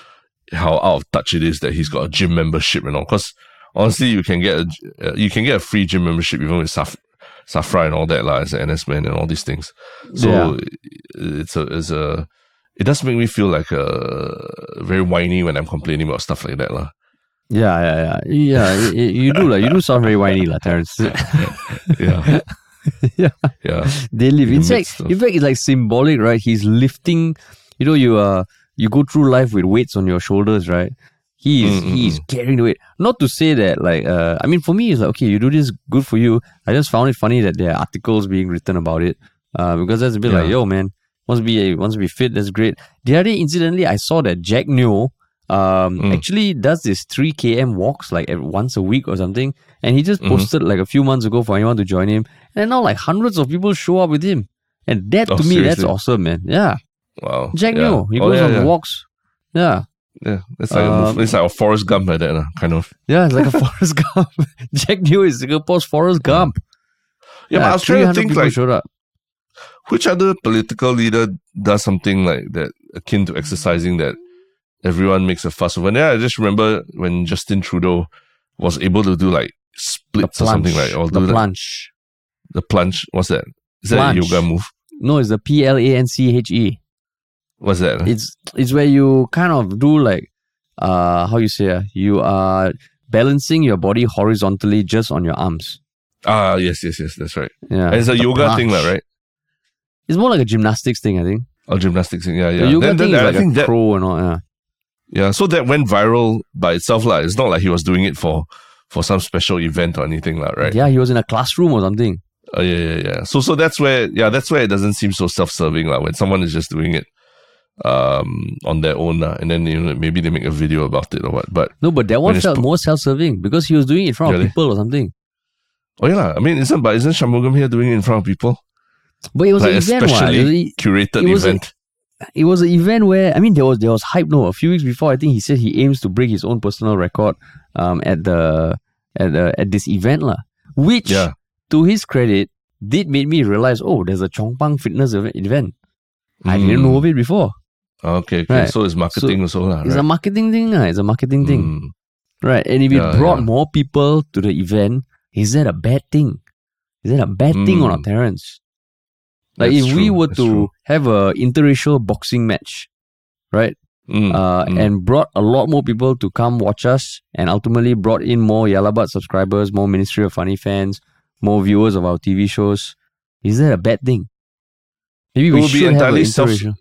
how out of touch it is that he's got a gym membership and all. Because honestly, you can get a uh, you can get a free gym membership even with Saf- Safra and all that lah, as an NS man and all these things. So Yeah. it's a it's a it does make me feel like uh very whiny when I'm complaining about stuff like that lah. Yeah, yeah, yeah. Yeah, you do like you do sound very whiny, like Terence. [laughs] Yeah, [laughs] yeah. yeah, They live. In In fact, in fact, it's like symbolic, right? He's lifting. You know, you uh, you go through life with weights on your shoulders, right? He is Mm, mm, he's carrying the weight. Not to say that, like, uh, I mean, for me, it's like okay, you do this, good for you. I just found it funny that there are articles being written about it, uh, because that's a bit like, yo, man, wants to be wants to be fit. That's great. The other day, incidentally, I saw that Jack Neo. Um, Mm. actually does this 3 km walks like once a week or something, and he just Mhm. posted like a few months ago for anyone to join him, and now like hundreds of people show up with him. And that Oh, to me, that's awesome, man. Yeah. Wow. Jack yeah. Neo, he Oh, goes yeah, on yeah. walks. Yeah. Yeah, it's like a Um, move, it's like a Forrest Gump like that, lah, kind of. Yeah, it's like a [laughs] Forrest Gump. [laughs] Jack Neo is Singapore's Forrest Gump. Yeah, but I was trying to 300 think like showed up. which other political leader does something like that akin to exercising that everyone makes a fuss over? And then I just remember when Justin Trudeau was able to do like splits or something like or the that- plunge. the plunge. What's that? Is that a yoga move? No, it's the P L A N C H E. What's that? It's it's where you kind of do like uh how you say uh, you are balancing your body horizontally just on your arms. ah, yes, yes, yes, that's right. Yeah. It's a the yoga thing, lah, right? It's more like a gymnastics thing, I think. Or gymnastics thing. Yeah, yeah. The yoga Then- thing then is I like think a that and all. Yeah. yeah, so that went viral by itself, lah. It's not like he was doing it for for some special event or anything, lah, right? Yeah, he was in a classroom or something. Oh yeah, yeah, yeah. So so that's where yeah, that's where it doesn't seem so self-serving like when someone is just doing it um on their own lah, and then you know maybe they make a video about it or what. But No, but that one felt pu- more self-serving because he was doing it in front Really? of people or something. oh yeah, I mean isn't but isn't Shanmugam here doing it in front of people? But it was Like an event, what? especially It curated it was a- event. it was an event where I mean there was there was hype. No, a few weeks before, I think he said he aims to break his own personal record um at the at the at this event lah. Which, yeah. to his credit, did make me realize oh, there's a Chong Pang fitness ev- event. I didn't Mm. know of it before. Okay, okay. Right. So it's marketing also lah, It's a marketing thing, lah. It's a marketing thing, Mm. right? And if it Yeah, brought yeah. more people to the event, is that a bad thing? Is that a bad thing on our parents? Like That's if we were that's to true. have a interracial boxing match, right? Mm, uh, mm. and brought a lot more people to come watch us and ultimately brought in more Yah Lah But subscribers, more Ministry of Funny fans, more viewers of our TV shows. Is that a bad thing? Maybe we should have an entirely self- interracial.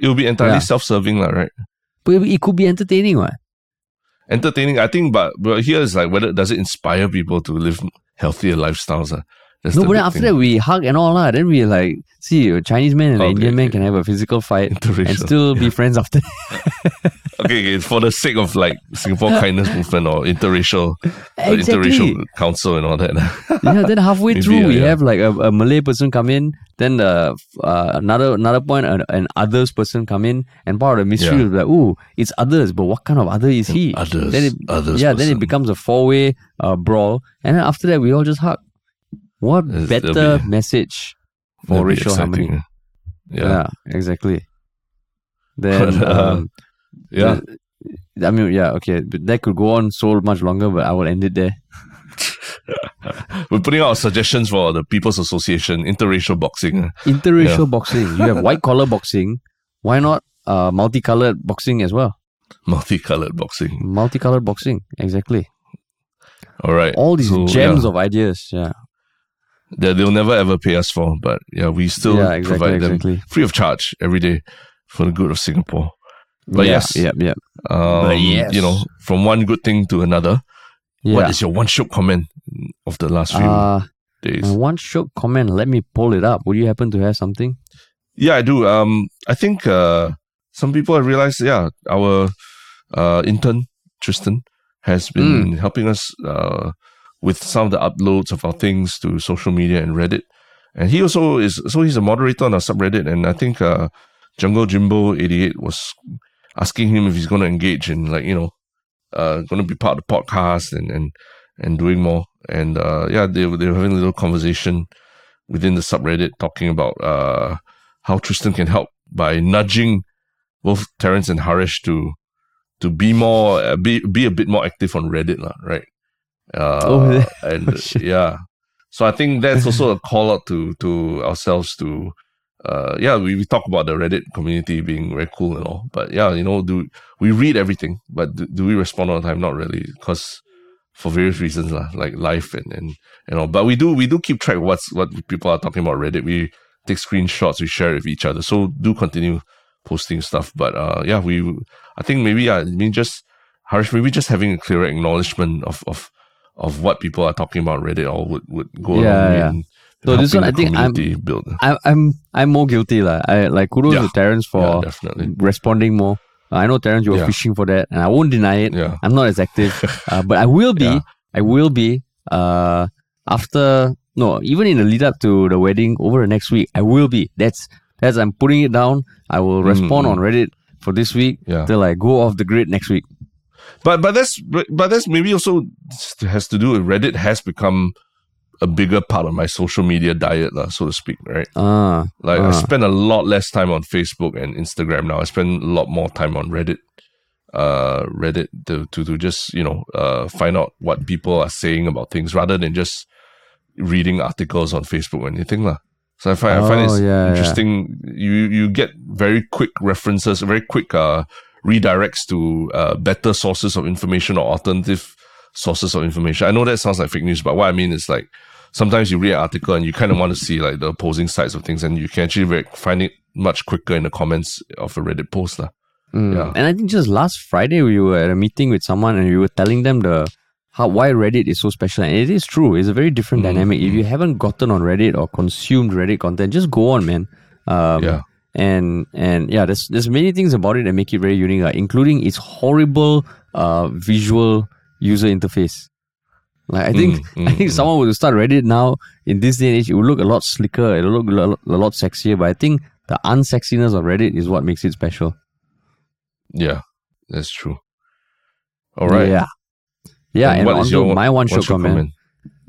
It will be entirely Yeah. self-serving, lah, right? But it could be entertaining, right? Entertaining, I think, but but here is like whether does it inspire people to live healthier lifestyles? ah? That's No, but then after thing. that we hug and all lah. Then we like see a Chinese man and an Okay, Indian man can have a physical fight [laughs] and Interracial. still be friends after. [laughs] okay, okay, for the sake of like Singapore [laughs] kindness movement or interracial, uh, Exactly. interracial council and all that. yeah, then halfway Maybe, through uh, we yeah. have like a, a Malay person come in, then the uh, another another point an, an others person come in, and part of the mystery Yeah. is like, oh, it's others, but what kind of other is he? others, then it, others yeah, then it becomes a four way uh, brawl, and then after that we all just hug. What Yes, better be- message for racial harmony? Yeah. Yeah, exactly. Then But, uh, um, Yeah. I mean, yeah, okay, but that could go on so much longer, but I will end it there. [laughs] We're putting out suggestions for the People's Association, interracial boxing. Interracial boxing. You have white collar boxing. Why not uh, multicolored boxing as well? [laughs] Multicolored boxing. Multicolored boxing, exactly. All right. All these So, gems yeah, of ideas. Yeah, that they'll never ever pay us for, but yeah, we still yeah, exactly, provide them exactly. free of charge every day for the good of Singapore. But yeah, yes. yeah, yeah, Um, yes. You know, from one good thing to another. yeah. What is your one shiok comment of the last few uh, days? one shiok comment. Let me pull it up. Would you happen to have something? Yeah, I do. Um, I think uh, some people have realized, yeah, our uh, intern Tristen has been Hmm. helping us uh, with some of the uploads of our things to social media and Reddit, and he also is. So he's a moderator on our subreddit, and I think uh, Jungle Jimbo eighty eight was asking him if he's going to engage in like you know, uh, going to be part of the podcast and and and doing more. And uh, yeah, they they were having a little conversation within the subreddit talking about uh, how Tristen can help by nudging both Terence and Haresh to to be more uh, be be a bit more active on Reddit, lah, right? Uh, Oh, [laughs] and Oh, yeah, so I think that's also a call out to to ourselves to. Uh, yeah, we, we talk about the Reddit community being very cool and all, but yeah, you know, do we read everything, but do, do we respond all the time? Not really, because for various reasons, lah, like life and, and and all. But we do we do keep track of what's what people are talking about Reddit. We take screenshots, we share it with each other. So do continue posting stuff. But uh, yeah, we I think maybe yeah, I mean just Haresh, maybe just having a clearer acknowledgement of of of what people are talking about Reddit all would, would go Yeah, yeah. in So this one, I think I'm- build. I, I'm I'm more guilty lah. I like kudos Yeah. to Terence yeah, for definitely. responding more. I know Terence, you were Yeah. fishing for that, and I won't deny it. Yeah. I'm not as active, [laughs] uh, but I will be. Yeah. I will be. Uh, after no, even in the lead up to the wedding over the next week, I will be. That's that's. I'm putting it down. I will respond mm. on Reddit for this week Yeah. till I go off the grid next week. But but that's but but that's maybe also has to do with Reddit has become a bigger part of my social media diet, so to speak, right? Ah, Like I Ah. spend a lot less time on Facebook and Instagram now. I spend a lot more time on Reddit. Uh, Reddit to, to to just you know uh find out what people are saying about things rather than just reading articles on Facebook or anything lah. So I find I find Oh, it's yeah, yeah. interesting. You you get very quick references, very quick uh redirects to uh better sources of information or alternative sources of information. I know that sounds like fake news, but what I mean is like sometimes you read an article and you kind of want to see like the opposing sides of things, and you can actually find it much quicker in the comments of a Reddit post. Mm. Yeah. And I think just last Friday we were at a meeting with someone and we were telling them the how why Reddit is so special. And it is true. It's a very different Mm, dynamic. If you haven't gotten on Reddit or consumed Reddit content, just go on, man. Um, Yeah. And and yeah, there's there's many things about it that make it very unique, uh, including its horrible uh, visual user interface. Like I think Mm, [laughs] I mm, think mm. someone would start Reddit now in this day and age, it would look a lot slicker. It would look a lot, a lot sexier. But I think the unsexiness of Reddit is what makes it special. Yeah, that's true. All right. Yeah. Yeah, and, on your my one shiok your comment.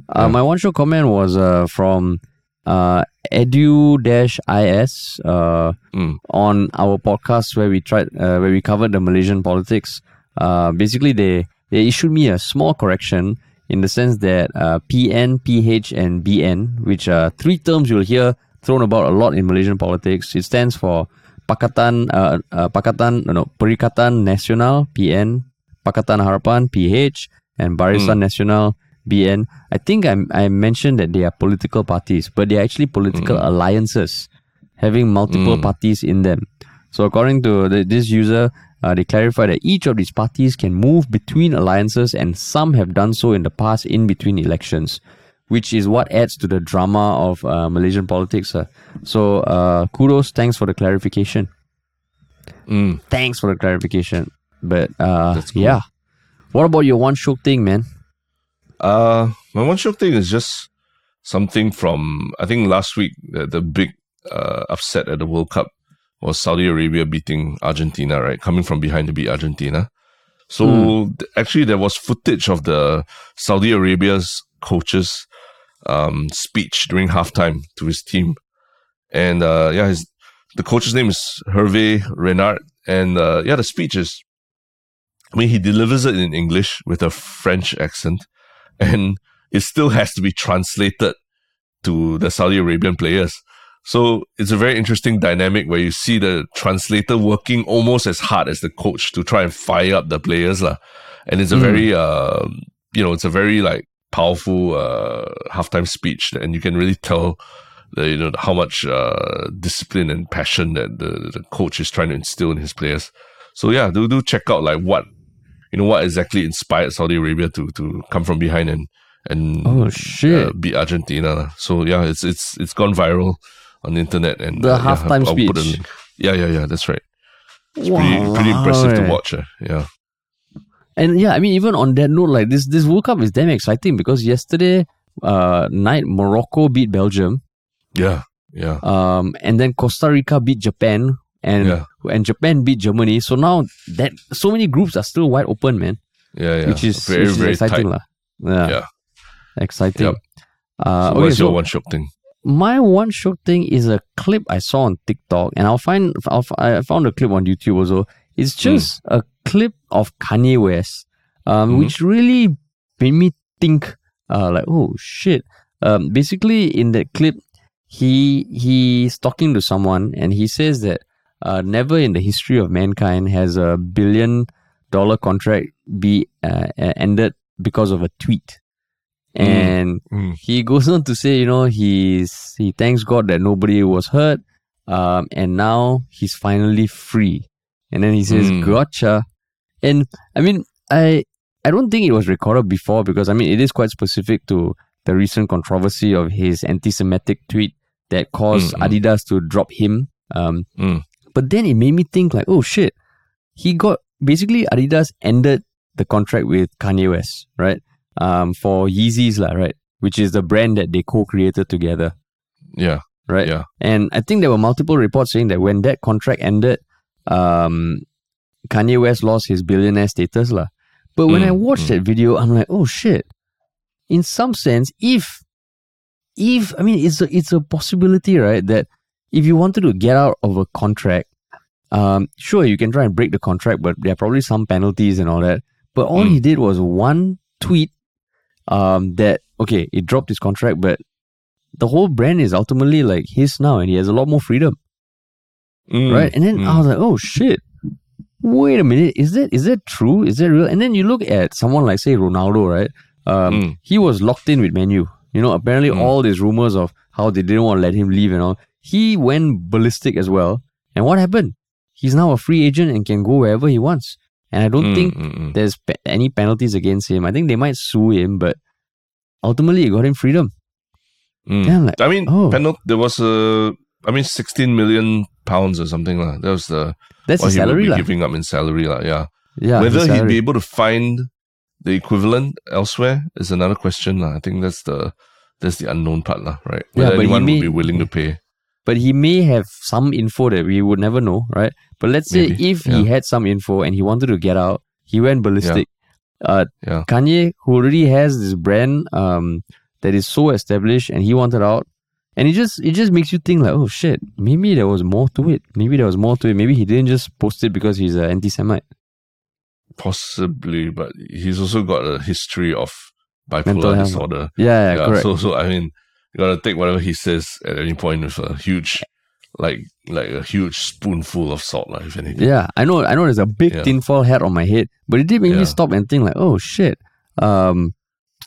Uh, Yeah. My one shiok comment was uh, from uh, edu-is uh, Mm. on our podcast where we tried uh, where we covered the Malaysian politics. Uh, basically, they they issued me a small correction in the sense that uh, PN, PH, and BN, which are three terms you'll hear thrown about a lot in Malaysian politics. It stands for Pakatan uh, uh, Pakatan no Perikatan Nasional PN, Pakatan Harapan PH, and Barisan Nasional BN. I think I I mentioned that they are political parties, but they are actually political alliances having multiple Mm. parties in them. So according to the, this user, uh, they clarify that each of these parties can move between alliances, and some have done so in the past in between elections. which is what adds to the drama of uh, Malaysian politics. Uh. So uh, kudos, thanks for the clarification. Mm. Thanks for the clarification. But uh, cool. yeah, what about your one shiok thing, man? Uh, my one shiok thing is just something from I think last week the, the big uh, upset at the World Cup was Saudi Arabia beating Argentina, right? Coming from behind to beat Argentina. So th- actually, there was footage of the Saudi Arabia's coach's um, speech during halftime to his team, and uh, yeah, his the coach's name is Hervé Renard, and uh, yeah, the speech is. I mean, he delivers it in English with a French accent, and it still has to be translated to the Saudi Arabian players. So it's a very interesting dynamic where you see the translator working almost as hard as the coach to try and fire up the players. lah. And it's a Mm. very, uh, you know, it's a very like powerful uh, halftime speech. And you can really tell, the, you know, how much uh, discipline and passion that the, the coach is trying to instill in his players. So yeah, do do check out like what, you know, what exactly inspired Saudi Arabia to to come from behind and and Oh shit! uh, beat Argentina. So yeah, it's it's it's gone viral on the internet and The uh, yeah, halftime I'll a speech. Yeah, yeah, yeah. That's right. It's pretty pretty impressive to watch. Uh, yeah. And yeah, I mean, even on that note, like this, this World Cup is damn exciting because yesterday uh, night Morocco beat Belgium, Yeah. Yeah. um, and then Costa Rica beat Japan, and Yeah. and Japan beat Germany. So now that so many groups are still wide open, man, Yeah. Yeah. which is very which is very exciting, lah. Yeah, Yeah. exciting. Yep. Uh, So okay, what's so your one shiok thing? my one shiok thing is a clip I saw on TikTok, and I'll find I'll, I found a clip on YouTube also. It's Hmm. just a clip of Kanye West, um, Mhm. which really made me think, uh, like oh shit. Um, basically in that clip, he he's talking to someone, and he says that uh, never in the history of mankind has a billion dollar contract be uh, ended because of a tweet. Mm. And Mm. he goes [laughs] on to say, you know, he's he thanks God that nobody was hurt, um, and now he's finally free. And then he says, Mm. "Gotcha." And I mean, I I don't think it was recorded before because I mean it is quite specific to the recent controversy of his anti-Semitic tweet that caused Mm, mm. Adidas to drop him. Um, Mm. But then it made me think like, oh shit, he got basically Adidas ended the contract with Kanye West, right? Um, for Yeezys, lah, right? Which is the brand that they co-created together, Yeah. right? Yeah. And I think there were multiple reports saying that when that contract ended, um, Kanye West lost his billionaire status, lah. But when Mm, I watched mm. that video, I'm like, oh shit. In some sense, if if I mean it's a it's a possibility, right? That if you wanted to get out of a contract, um, sure you can try and break the contract, but there are probably some penalties and all that. But all Mm. he did was one tweet, um, that okay, it dropped his contract, but the whole brand is ultimately like his now, and he has a lot more freedom, Mm. right? And then Mm. I was like, oh shit. Wait a minute, is that is that true? Is that real? And then you look at someone like say Ronaldo, right? Um, Mm. he was locked in with Man U. You know, apparently Mm. all these rumors of how they didn't want to let him leave and all. He went ballistic as well. And what happened? He's now a free agent and can go wherever he wants. And I don't Mm, think mm, mm. there's pe- any penalties against him. I think they might sue him, but ultimately it got him freedom. Mm. I'm like, I mean, oh. there was a, I mean, 16 million pounds or something. lah. That was the that's what his he would salary, be giving up in salary. lah. Yeah. Yeah, Whether he'd be able to find the equivalent elsewhere is another question. lah. I think that's the that's the unknown part, lah, right? Yeah, Whether he anyone may- would be willing to pay. But he may have some info that we would never know, right? But let's say Maybe, if he had some info and he wanted to get out, he went ballistic. Uh, Yeah. Kanye, who already has this brand um, that is so established, and he wanted out, and it just it just makes you think like, oh shit, maybe there was more to it. Maybe there was more to it. Maybe he didn't just post it because he's an anti-Semite. Possibly, but he's also got a history of bipolar disorder. Yeah, yeah, correct. So, so I mean, you gotta take whatever he says at any point with a huge, like, like a huge spoonful of salt, like, if anything. Yeah, I know. I know. There's a big Yeah. tinfoil hat on my head, but it did make Yeah. me stop and think like, oh shit. Um,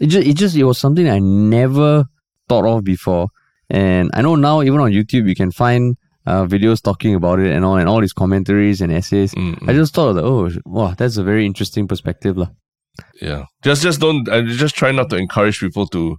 it just, it just, it was something I never thought of before, and I know now even on YouTube you can find uh, videos talking about it and all, and all these commentaries and essays. Mm, I just thought, oh, wow, that's a very interesting perspective, lah. yeah. Just, just don't. I just try not to encourage people to,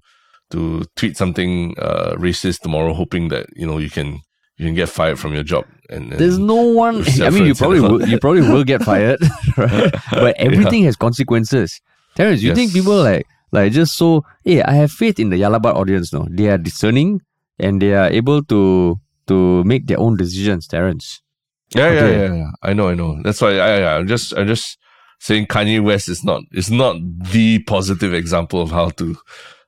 to tweet something uh, racist tomorrow, hoping that you know you can you can get fired from your job. And, and There's no one. [laughs] I mean, you probably will, you [laughs] probably will get fired, [laughs] right? But everything has consequences. Terence, you think people like like just so? Hey, I have faith in the Yah Lah But audience. No, they are discerning and they are able to to make their own decisions. Terence. Yeah, Okay. yeah, yeah, yeah. I know, I know. That's why I, I, I'm just, I'm just saying Kanye West is not, is not the positive example of how to,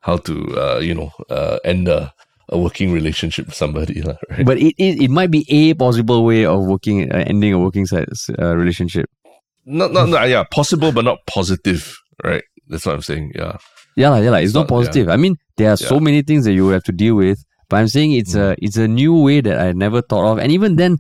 how to, uh, you know, uh, end a, a working relationship with somebody, [laughs] right? But it, it, it might be a possible way of working, uh, ending a working uh, relationship. Not, not, not, yeah, possible, but not positive, right? That's what I'm saying. Yeah, Yeah, lah, yeah, lah. It's, It's not, not- yeah. positive. I mean, there are so Yeah. Mm. many things that you have to deal with. But I'm saying it's a it's a new way that I never thought of. And even then,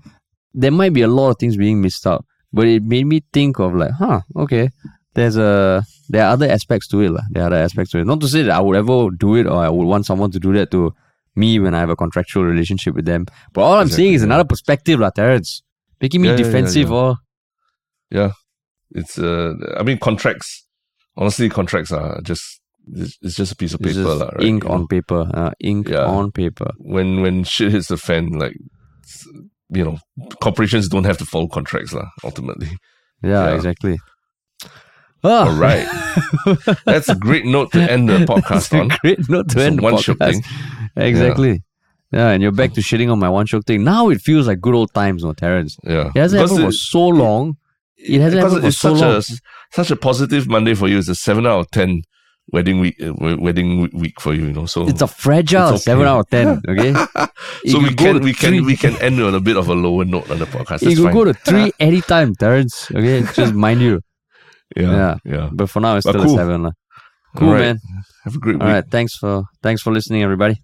there might be a lot of things being missed out. But it made me think of like, huh, okay, there's a there are other aspects to it. lah. There are other aspects to it. Not to say that I would ever do it or I would want someone to do that to me when I have a contractual relationship with them. But all I'm saying is another perspective, lah, Terence. Making me Yeah, yeah, yeah, defensive yeah. it's, uh, I mean, contracts, honestly, contracts are just, it's, it's just a piece of it's paper, just lah, right? ink You on know? paper. Uh, ink on paper. when when shit hits the fan, like you know, corporations don't have to follow contracts, lah. Ultimately, Yeah. exactly. Ah, all right. [laughs] That's a great note to end the podcast on. great note to So end the one shiok podcast. thing. [laughs] Exactly. Yeah. and you're back to shitting on my one shiok thing. Now it feels like good old times, no, Terence. Yeah, It hasn't Because happened for so long. It hasn't happened for so such long. a such a positive Monday for you. It's a seven out of ten wedding week uh, wedding week- for you. You know, so It's a fragile It's okay. seven out of ten. [laughs] Okay, so we can we can three. we can end on a bit of a lower note on the podcast. you That's fine. go to three anytime, Terence. Okay, just mind you. Yeah, Yeah. But for now, it's But still cool. a seven. Uh, cool, All right. man. Have a great All week. right, thanks for thanks for listening, everybody.